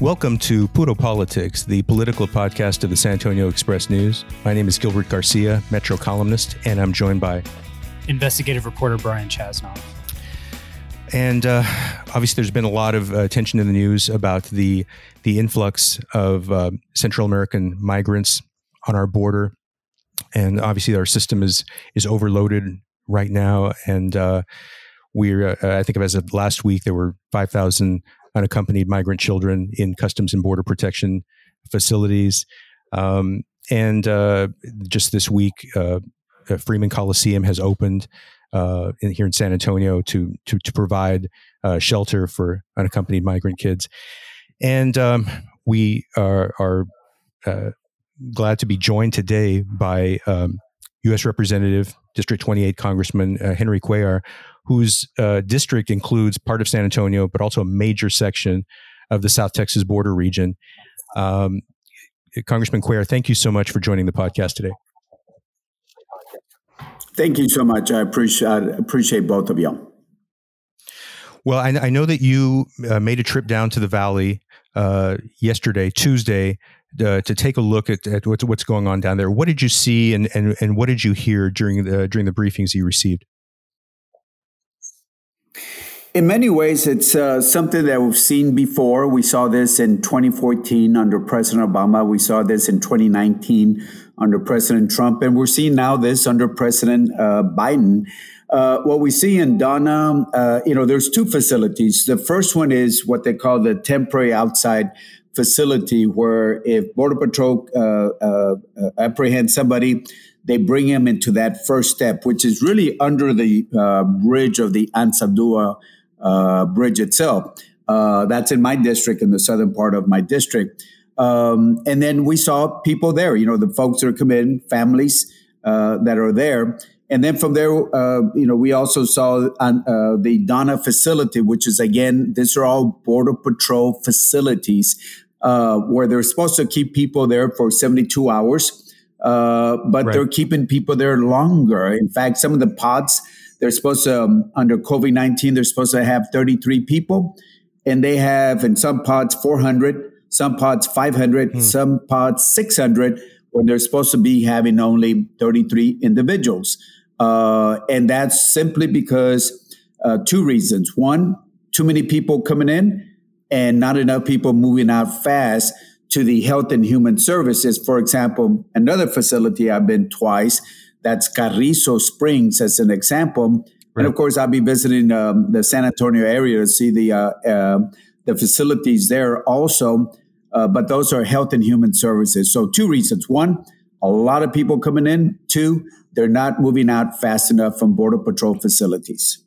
Welcome to Puro Politics, the political podcast of the San Antonio Express News. My name is Gilbert Garcia, Metro columnist, and I'm joined by investigative reporter Brian Chasnoff. And uh, obviously, there's been a lot of uh, attention in the news about the the influx of uh, Central American migrants on our border, and obviously, our system is is overloaded right now. And uh, we're, uh, I think, as of last week, there were five thousand unaccompanied migrant children in Customs and Border Protection facilities. Um, and uh, just this week, uh, Freeman Coliseum has opened uh, in, here in San Antonio to to, to provide uh, shelter for unaccompanied migrant kids. And um, we are, are uh, glad to be joined today by um, U.S. Representative District 28 Congressman uh, Henry Cuellar, whose uh, district includes part of San Antonio, but also a major section of the South Texas border region. Um, Congressman Cuellar, thank you so much for joining the podcast today. Thank you so much. I appreciate I appreciate both of you. Well, I, I know that you uh, made a trip down to the valley uh, yesterday, Tuesday, uh, to take a look at, at what's, what's going on down there. What did you see, and, and, and what did you hear during the during the briefings you received? In many ways, it's uh, something that we've seen before. We saw this in 2014 under President Obama. We saw this in 2019 under President Trump. And we're seeing now this under President uh, Biden. Uh, what we see in Donna, uh, you know, there's two facilities. The first one is what they call the temporary outside facility, where if Border Patrol uh, uh, apprehends somebody, they bring him into that first step, which is really under the bridge of the Anzaldúa uh, bridge itself. Uh, that's in my district, in the southern part of my district. Um, and then we saw people there, you know, the folks that are coming, families uh, that are there. And then from there, uh, you know, we also saw uh, the Donna facility, which is again, these are all Border Patrol facilities uh, where they're supposed to keep people there for 72 hours, but right. they're keeping people there longer. In fact, some of the pods, they're supposed to, um, under COVID 19, they're supposed to have 33 people, and they have in some pods 400, some pods 500, hmm. some pods 600, when they're supposed to be having only 33 individuals. Uh, and that's simply because uh, two reasons. One, too many people coming in and not enough people moving out fast to the health and human services. For example, another facility I've been twice that's Carrizo Springs as an example. Right. And of course, I'll be visiting um, the San Antonio area to see the uh, uh, the facilities there also. Uh, but those are health and human services. So two reasons: one, a lot of people coming in. Two, they're not moving out fast enough from border patrol facilities.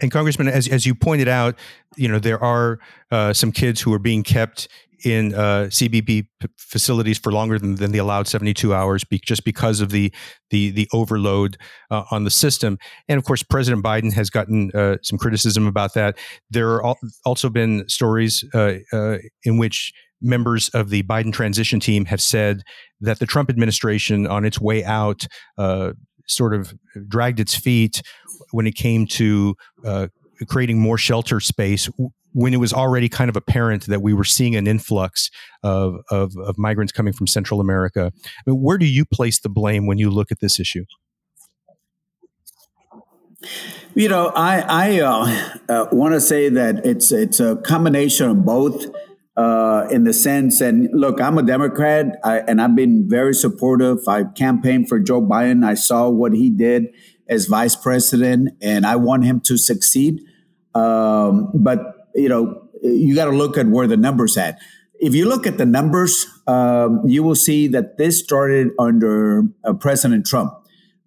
And Congressman, as as you pointed out, you know there are uh, some kids who are being kept in uh, CBP facilities for longer than, than the allowed 72 hours, be, just because of the the the overload uh, on the system. And of course, President Biden has gotten uh, some criticism about that. There are al- also been stories uh, uh, in which members of the Biden transition team have said that the Trump administration, on its way out, uh, sort of dragged its feet when it came to creating more shelter space when it was already kind of apparent that we were seeing an influx of, of, of migrants coming from Central America. I mean, where do you place the blame when you look at this issue? You know, I, I uh, uh, want to say that it's it's a combination of both. Uh, in the sense, and look, I'm a Democrat, I, and I've been very supportive. I campaigned for Joe Biden. I saw what he did as vice president, and I want him to succeed. Um, but you know, you got to look at where the numbers at. If you look at the numbers, um, you will see that this started under uh, President Trump,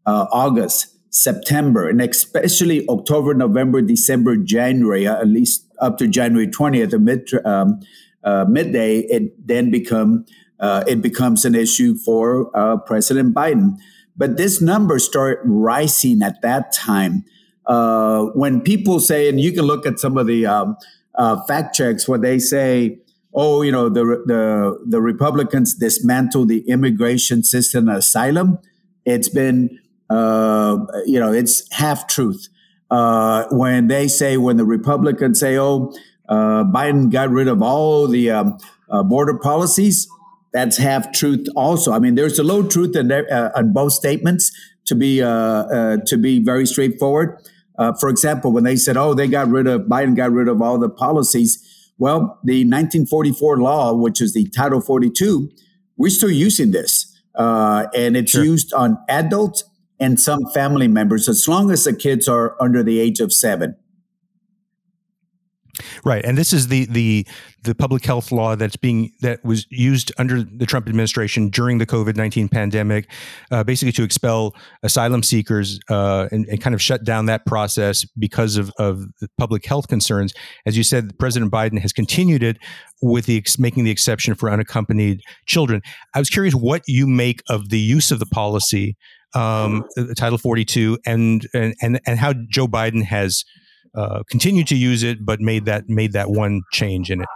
uh, August, September, and especially October, November, December, January, uh, at least up to January 20th, the mid, um, uh, midday, it then become uh, it becomes an issue for uh, President Biden. But this number started rising at that time. when people say, and you can look at some of the um, uh, fact checks where they say, "Oh, you know, the the the Republicans dismantle the immigration system asylum." It's been, uh, you know, it's half truth. Uh, when they say, when the Republicans say, "Oh," uh, Biden got rid of all the um, uh, border policies. That's half truth. Also, I mean, there's a low truth in there, uh, on both statements. To be uh, uh, to be very straightforward. Uh, for example, when they said, "Oh, they got rid of Biden got rid of all the policies," well, the 1944 law, which is the Title 42, we're still using this, and it's sure. used on adults and some family members as long as the kids are under the age of seven. Right, and this is the the the public health law that's being that was used under the Trump administration during the COVID nineteen pandemic, uh, basically to expel asylum seekers uh, and, and, kind of shut down that process because of of public health concerns. As you said, President Biden has continued it with the ex- making the exception for unaccompanied children. I was curious what you make of the use of the policy, um, Title forty two, and and and and how Joe Biden has uh, continued to use it, but made that made that one change in it?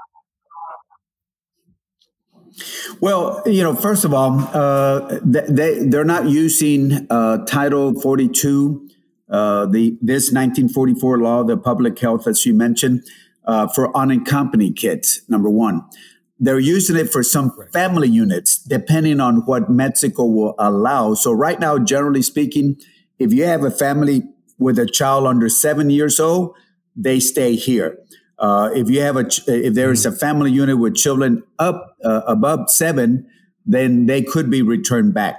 Well, you know, first of all, uh, they they're not using uh, Title 42, uh, the this 1944 law, the public health, as you mentioned, uh, for unaccompanied kids. Number one, they're using it for some family units, depending on what Mexico will allow. So right now, generally speaking, if you have a family with a child under seven years old, they stay here. Uh, if you have a, if there is a family unit with children up uh, above seven, then they could be returned back.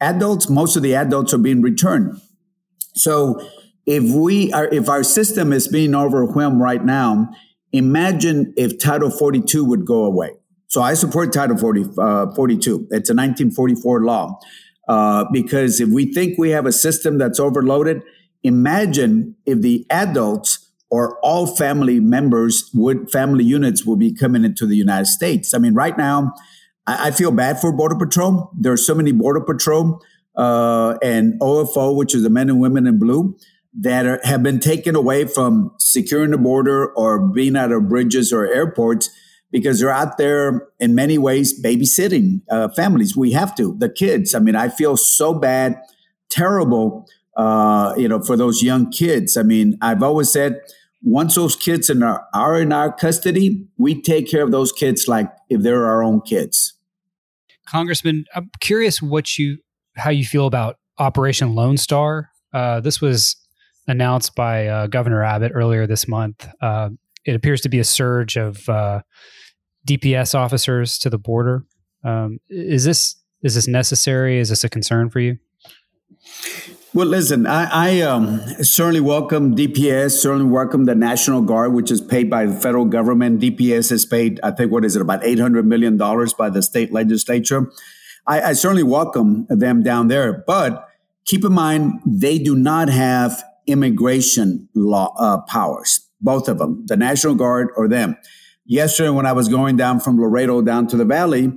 Adults, most of the adults are being returned. So if we are, if our system is being overwhelmed right now, imagine if Title 42 would go away. So I support Title 40, uh, 42. It's a 1944 law. Uh, because if we think we have a system that's overloaded, imagine if the adults or all family members would family units will be coming into the United States. I mean, right now, I, I feel bad for Border Patrol. There are so many Border Patrol uh, and OFO, which is the men and women in blue, that are, have been taken away from securing the border or being at our bridges or airports because they're out there in many ways babysitting uh, families. We have to, the kids. I mean, I feel so bad, terrible uh, you know, for those young kids. I mean, I've always said once those kids in our, are in our custody, we take care of those kids like if they're our own kids. Congressman, I'm curious what you how you feel about Operation Lone Star. Uh, this was announced by uh, Governor Abbott earlier this month. Uh, it appears to be a surge of uh, DPS officers to the border. Um, is this is this necessary? Is this a concern for you? Well, listen, I, I um, certainly welcome DPS, certainly welcome the National Guard, which is paid by the federal government. DPS is paid, I think, what is it, about $800 million by the state legislature. I, I certainly welcome them down there. But keep in mind, they do not have immigration law uh, powers, both of them, the National Guard or them. Yesterday, when I was going down from Laredo down to the valley,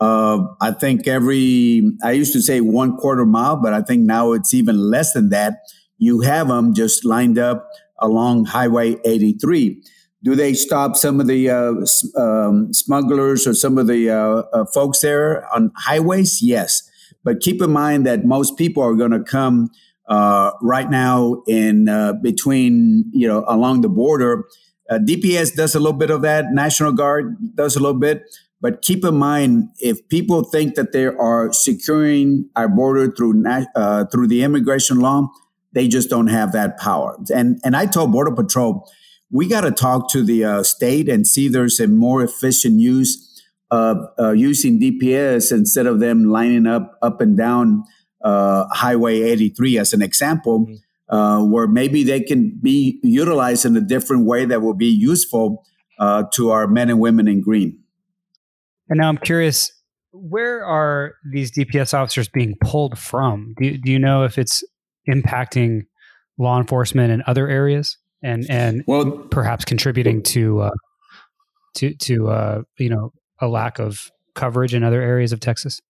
uh, I think every, I used to say one quarter mile, but I think now it's even less than that. You have them just lined up along Highway 83. Do they stop some of the uh, um, smugglers or some of the uh, uh, folks there on highways? Yes. But keep in mind that most people are going to come uh, right now in uh, between, you know, along the border. DPS does a little bit of that. National Guard does a little bit. But keep in mind, if people think that they are securing our border through uh, through the immigration law, they just don't have that power. And and I told Border Patrol, we got to talk to the uh, state and see if there's a more efficient use of uh, using DPS instead of them lining up up and down uh, Highway 83 as an example. Mm-hmm. Uh, where maybe they can be utilized in a different way that will be useful uh, to our men and women in green. And now I'm curious, where are these DPS officers being pulled from? Do, do you know if it's impacting law enforcement in other areas and and well, perhaps contributing to uh, to to uh, you know a lack of coverage in other areas of Texas?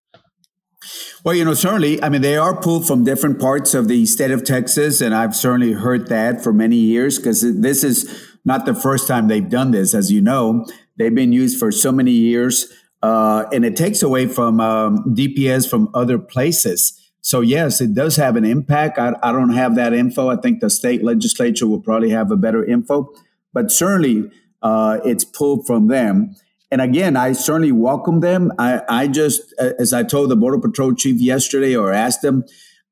Well, you know, certainly, I mean, they are pulled from different parts of the state of Texas, and I've certainly heard that for many years because this is not the first time they've done this. As you know, they've been used for so many years. Uh, and it takes away from um, DPS from other places. So yes, it does have an impact. I, I, don't have that info. I think the state legislature will probably have a better info, but certainly uh, it's pulled from them. And again, I certainly welcome them. I, I just, as I told the Border Patrol chief yesterday or asked them,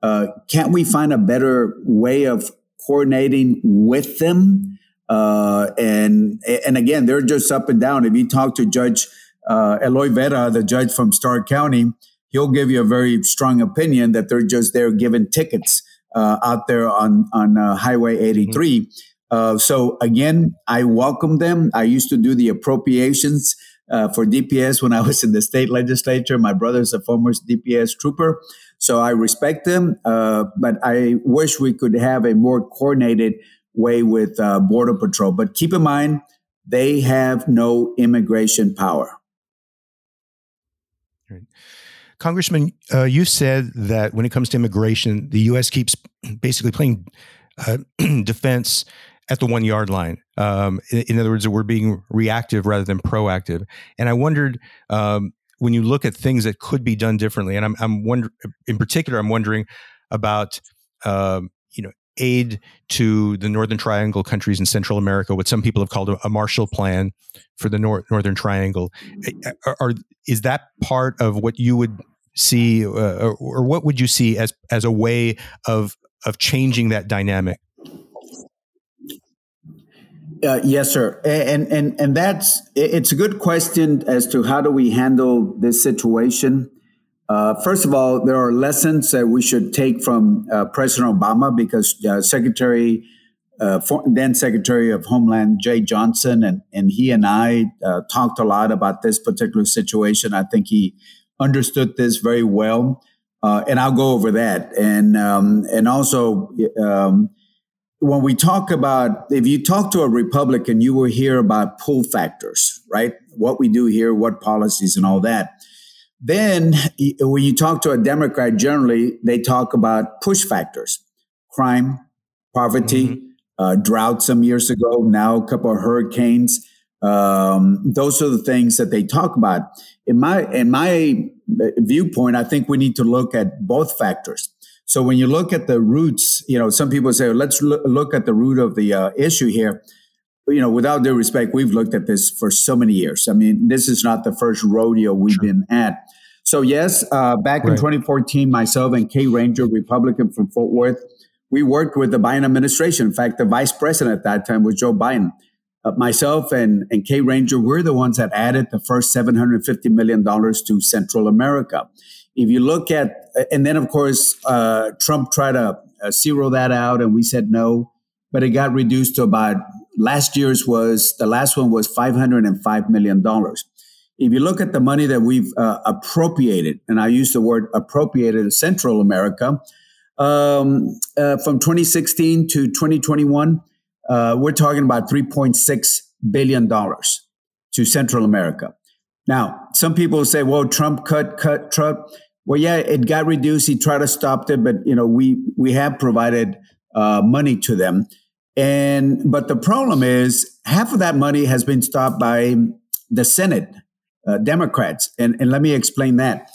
uh, can't we find a better way of coordinating with them? Uh, and and again, they're just up and down. If you talk to Judge uh, Eloy Vera, the judge from Starr County, he'll give you a very strong opinion that they're just there giving tickets uh, out there on on uh, Highway 83. Mm-hmm. Uh, so again, I welcome them. I used to do the appropriations uh, for DPS when I was in the state legislature. My brother's a former DPS trooper, so I respect them. Uh, but I wish we could have a more coordinated way with uh, Border Patrol. But keep in mind, they have no immigration power. Right. Congressman, uh, you said that when it comes to immigration, the U.S. keeps basically playing uh, defense at the one yard line. Um, in, in, other words, that we're being reactive rather than proactive. And I wondered um, when you look at things that could be done differently, and I'm, I'm wondering, in particular, I'm wondering about um, aid to the Northern Triangle countries in Central America, what some people have called a, Marshall Plan for the North, Northern Triangle. Are, are, is that part of what you would see, uh, or, or what would you see as as a way of of changing that dynamic? Uh, yes, sir, and and and that's it's a good question as to how do we handle this situation. Uh, first of all, there are lessons that we should take from uh, President Obama because uh, Secretary, uh, then Secretary of Homeland Jeh Johnson, and and he and I uh, talked a lot about this particular situation. I think he understood this very well, and I'll go over that, and um, and also. Um, when we talk about, if you talk to a Republican, you will hear about pull factors, right? What we do here, what policies, and all that. Then, when you talk to a Democrat, generally they talk about push factors, crime, poverty, mm-hmm. uh, drought some years ago, now a couple of hurricanes. Um, those are the things that they talk about. In my in my viewpoint, I think we need to look at both factors. So when you look at the roots, you know, some people say, let's look at the root of the uh, issue here. You know, without due respect, we've looked at this for so many years. I mean, this is not the first rodeo we've sure. been at. So yes, uh, back right. in 2014, myself and Kay Granger, Republican from Fort Worth, we worked with the Biden administration. In fact, the vice president at that time was Joe Biden. Uh, myself and, and Kay Granger, we're the ones that added the first $750 million to Central America. If you look at, and then of course, uh, Trump tried to uh, zero that out and we said no, but it got reduced to about last year's was, the last one was $505 million. If you look at the money that we've uh, appropriated, and I use the word appropriated Central America, um, uh, from 2016 to 2021, uh, we're talking about $3.6 billion to Central America. Now, some people say, well, Trump cut, cut, Trump. Well, yeah, it got reduced. He tried to stop it, but you know, we we have provided uh, money to them, and but the problem is half of that money has been stopped by the Senate uh, Democrats, and and let me explain that.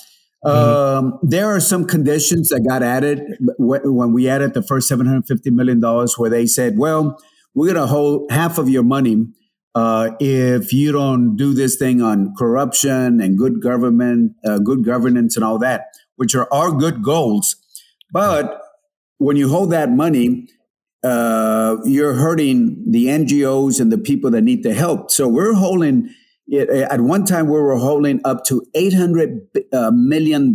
Mm-hmm. Um, there are some conditions that got added when we added the first seven hundred fifty million dollars, where they said, well, we're going to hold half of your money uh, if you don't do this thing on corruption and good government, uh, good governance, and all that, which are our good goals, but when you hold that money, uh, you're hurting the NGOs and the people that need the help. So we're holding. It, at one time, we were holding up to eight hundred uh,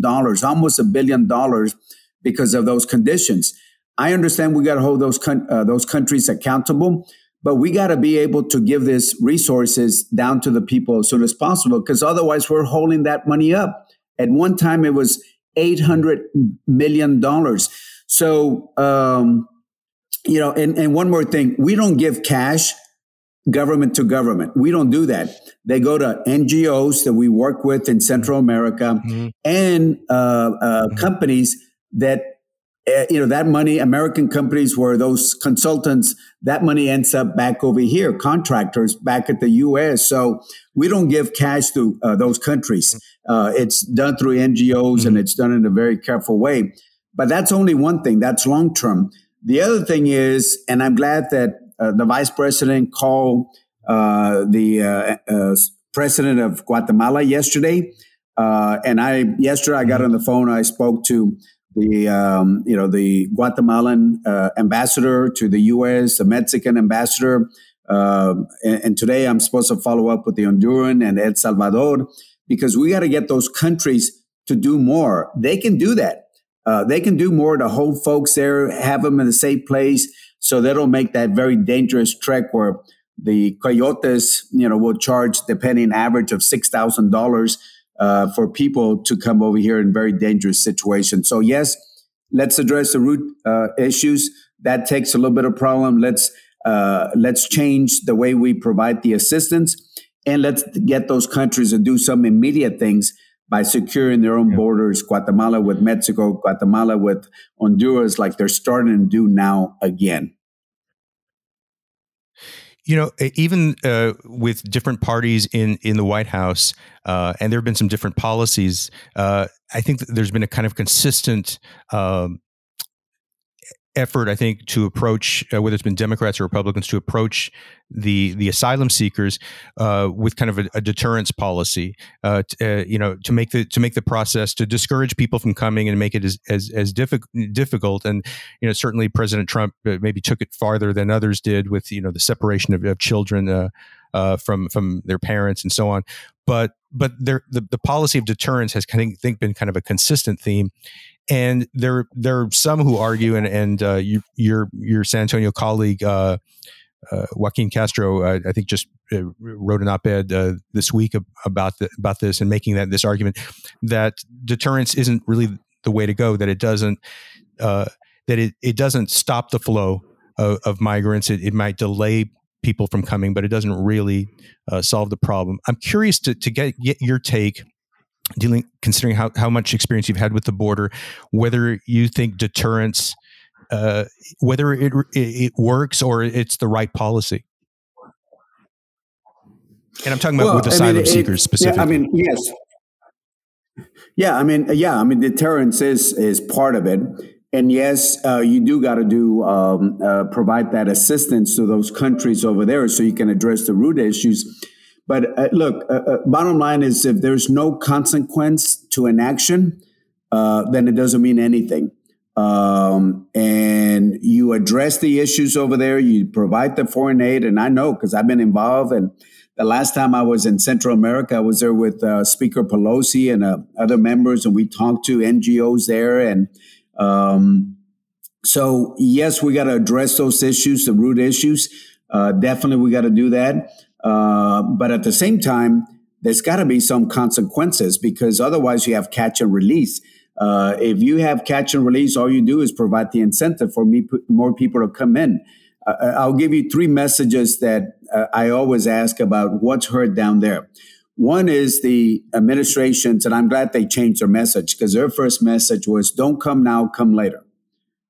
dollars, almost a billion dollars, because of those conditions. I understand we got to hold those con- uh, those countries accountable, but we got to be able to give this resources down to the people as soon as possible because otherwise we're holding that money up. At one time, it was $800 million. So, um, you know, and, and one more thing we don't give cash government to government. We don't do that. They go to NGOs that we work with in Central America mm-hmm. and uh, uh, mm-hmm. companies that uh, you know that money american companies where those consultants that money ends up back over here contractors back at the us so we don't give cash to uh, those countries uh, it's done through ngos mm-hmm. and it's done in a very careful way but that's only one thing that's long term the other thing is and i'm glad that uh, the vice president called uh, the uh, uh, president of Guatemala yesterday. Uh, and I yesterday I got on the phone. I spoke to the um, you know the Guatemalan uh, ambassador to the U.S., the Mexican ambassador, uh, and, and, today I'm supposed to follow up with the Honduran and El Salvador because we got to get those countries to do more. They can do that. Uh, they can do more to hold folks there, have them in a safe place, so don't make that very dangerous trek where the coyotes, you know, will charge depending average of six thousand dollars uh, for people to come over here in very dangerous situations. So yes, let's address the root uh, issues. That takes a little bit of problem. Let's uh, let's change the way we provide the assistance, and let's get those countries to do some immediate things by securing their own borders. Guatemala with Mexico, Guatemala with Honduras, like they're starting to do now again you know, even uh, with different parties in in the White House, uh, and there have been some different policies. Uh, I think there's been a kind of consistent um, effort, I think, to approach uh, whether it's been Democrats or Republicans to approach the the asylum seekers uh, with kind of a, a deterrence policy. Uh, t- uh, you know, to make the to make the process to discourage people from coming and make it as as, as diffi- difficult. And you know, certainly President Trump uh, maybe took it farther than others did with you know the separation of, of children. Uh, from from their parents and so on, but but there, the the policy of deterrence has kind of think been kind of a consistent theme, and there there are some who argue, and and uh, you, your your San Antonio colleague uh, uh, Joaquin Castro, uh, I think, just uh, wrote an op-ed uh, this week about the, about this and making that this argument that deterrence isn't really the way to go. That it doesn't that it, it doesn't stop the flow of, of migrants. It, it might delay people from coming, but it doesn't really solve the problem. I'm curious to to get get your take dealing considering how, how much experience you've had with the border whether you think deterrence uh, whether it, it works or it's the right policy? And i'm talking about well, with asylum I mean, seekers it, specifically yeah, i mean yes. Yeah i mean yeah i mean deterrence is is part of it. And yes, uh, you do got to do um, uh, provide that assistance to those countries over there, so you can address the root issues. But uh, look, uh, uh, bottom line is if there's no consequence to an action, uh, then it doesn't mean anything. Um, and you address the issues over there, you provide the foreign aid. And I know because I've been involved. And the last time I was in Central America, I was there with uh, Speaker Pelosi and uh, other members, and we talked to NGOs there. And um, so, yes, we got to address those issues, the root issues. definitely, we got to do that. Uh, but at the same time, there's got to be some consequences because otherwise you have catch and release. Uh, if you have catch and release, all you do is provide the incentive for me, more people to come in. Uh, I'll give you three messages that uh, I always ask about what's heard down there. One is the administrations, and I'm glad they changed their message because their first message was don't come now, come later.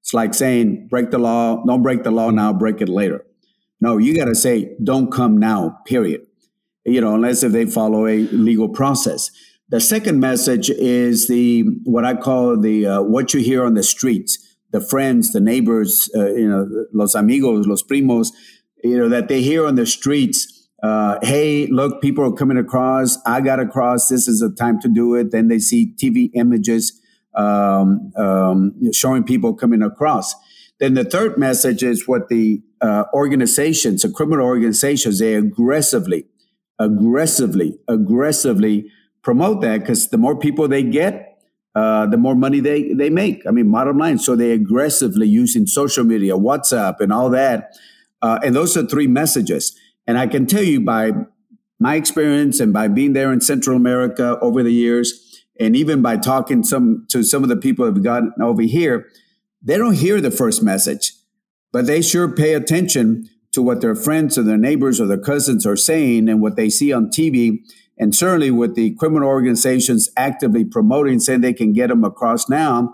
It's like saying break the law, don't break the law now, break it later. No, you got to say, don't come now, period. You know, unless if they follow a legal process. The second message is the what I call the uh, what you hear on the streets, the friends, the neighbors, uh, you know, los amigos, los primos, you know, that they hear on the streets. Uh, hey, look, people are coming across. I got across. This is the time to do it. Then they see TV images um, um, showing people coming across. Then the third message is what the uh, organizations, the criminal organizations, they aggressively, aggressively, aggressively promote that because the more people they get, uh, the more money they, they make. I mean, bottom line. So they aggressively using social media, WhatsApp, and all that. Uh, and those are three messages. And I can tell you by my experience and by being there in Central America over the years, and even by talking some to some of the people that have gotten over here, they don't hear the first message, but they sure pay attention to what their friends or their neighbors or their cousins are saying and what they see on TV. And certainly with the criminal organizations actively promoting, saying they can get them across now,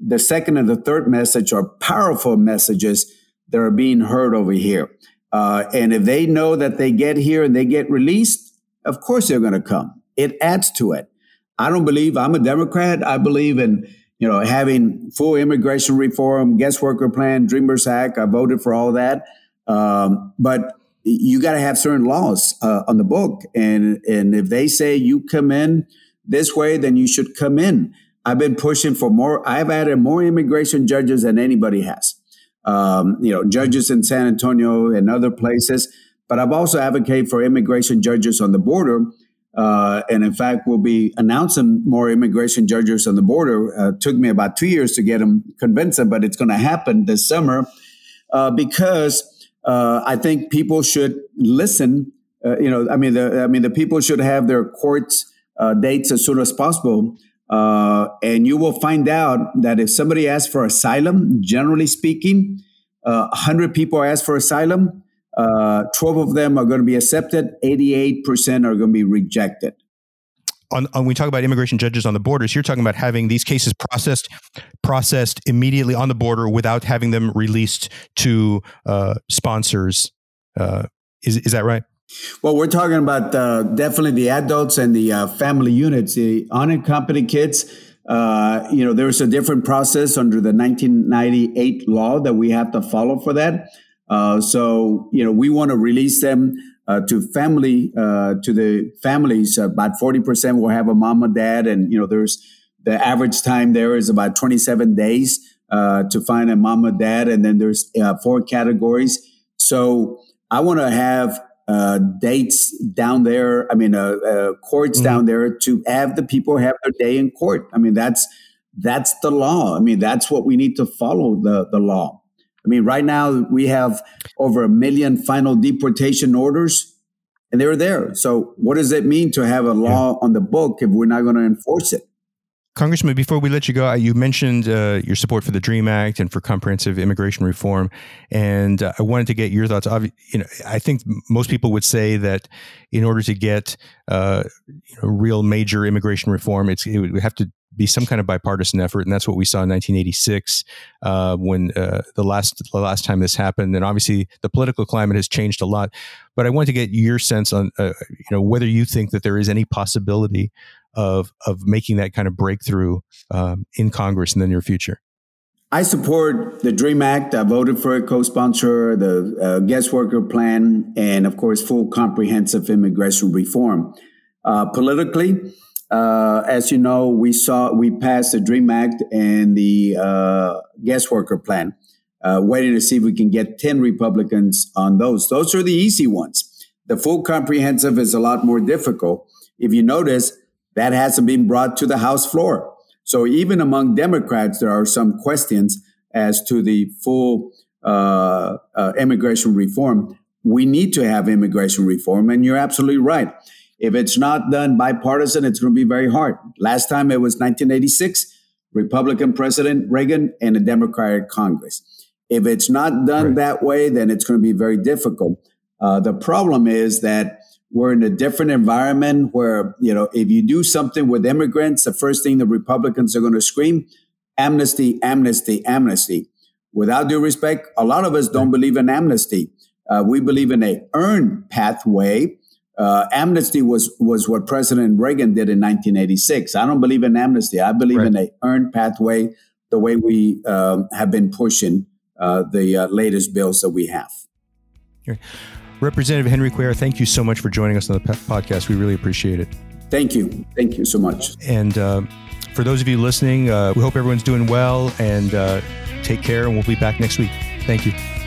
the second and the third message are powerful messages that are being heard over here. Uh, and if they know that they get here and they get released, of course they're going to come. It adds to it. I don't believe I'm a Democrat. I believe in you know, having full immigration reform, guest worker plan, Dreamers Act. I voted for all that. Um, but you got to have certain laws uh, on the book, and and if they say you come in this way, then you should come in. I've been pushing for more. I've added more immigration judges than anybody has. Um, you know, judges in San Antonio and other places. But I've also advocated for immigration judges on the border. Uh, and in fact, we'll be announcing more immigration judges on the border. Uh, took me about two years to get them convinced them, but it's going to happen this summer uh, because uh, I think people should listen. Uh, you know, I mean, the, I mean, the people should have their courts uh, dates as soon as possible. And you will find out that if somebody asks for asylum, generally speaking, uh, 100 people ask for asylum, uh, 12 of them are going to be accepted, 88% are going to be rejected. On, on, when we talk about immigration judges on the borders, you're talking about having these cases processed processed immediately on the border without having them released to uh, sponsors. Uh, is is that right? Well, we're talking about uh, definitely the adults and the uh, family units, the unaccompanied kids. Uh, you know, there's a different process under the 1998 law that we have to follow for that. Uh, so, you know, we want to release them uh, to family, uh, to the families. About 40% will have a mom and dad. And, you know, there's the average time there is about 27 days to find a mom and dad. And then there's four categories. So I want to have uh, dates down there. I mean, uh, uh, courts mm-hmm. down there to have the people have their day in court. I mean, that's that's the law. I mean, that's what we need to follow the the law. I mean, right now we have over a million final deportation orders, and they're there. So, what does it mean to have a law yeah. on the book if we're not going to enforce it? Congressman, before we let you go, you mentioned uh, your support for the DREAM Act and for comprehensive immigration reform, and uh, I wanted to get your thoughts. You know, I think most people would say that in order to get uh, you know, real major immigration reform, it's it would have to be some kind of bipartisan effort, and that's what we saw in 1986 uh, when uh, the last the last time this happened. And obviously, the political climate has changed a lot. But I want to get your sense on uh, you know whether you think that there is any possibility of of making that kind of breakthrough um, in Congress in the near future? I support the DREAM Act. I voted for a co-sponsor, the uh, guest worker plan, and of course, full comprehensive immigration reform. Uh, politically, uh, as you know, we saw we passed the DREAM Act and the uh, guest worker plan. Uh, waiting to see if we can get 10 Republicans on those. Those are the easy ones. The full comprehensive is a lot more difficult. If you notice, that hasn't been brought to the House floor. So even among Democrats, there are some questions as to the full uh, uh, immigration reform. We need to have immigration reform, and you're absolutely right. If it's not done bipartisan, it's going to be very hard. Last time it was 1986, Republican President Reagan and a Democratic Congress. If it's not done right. that way, then it's going to be very difficult. Uh, the problem is that we're in a different environment where, you know, if you do something with immigrants, the first thing the Republicans are going to scream, amnesty, amnesty, amnesty. Without due respect, a lot of us don't believe in amnesty. Uh, we believe in a earned pathway. Uh, amnesty was was what President Reagan did in 1986. I don't believe in amnesty. I believe right. in a earned pathway, the way we um, have been pushing uh, the uh, latest bills that we have. Representative Henry Cuellar, thank you so much for joining us on the podcast. We really appreciate it. Thank you. Thank you so much. And uh, for those of you listening, uh, we hope everyone's doing well and uh, take care, and we'll be back next week. Thank you.